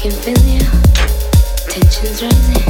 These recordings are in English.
can feel you. Tensions rising.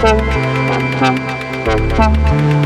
Thank you.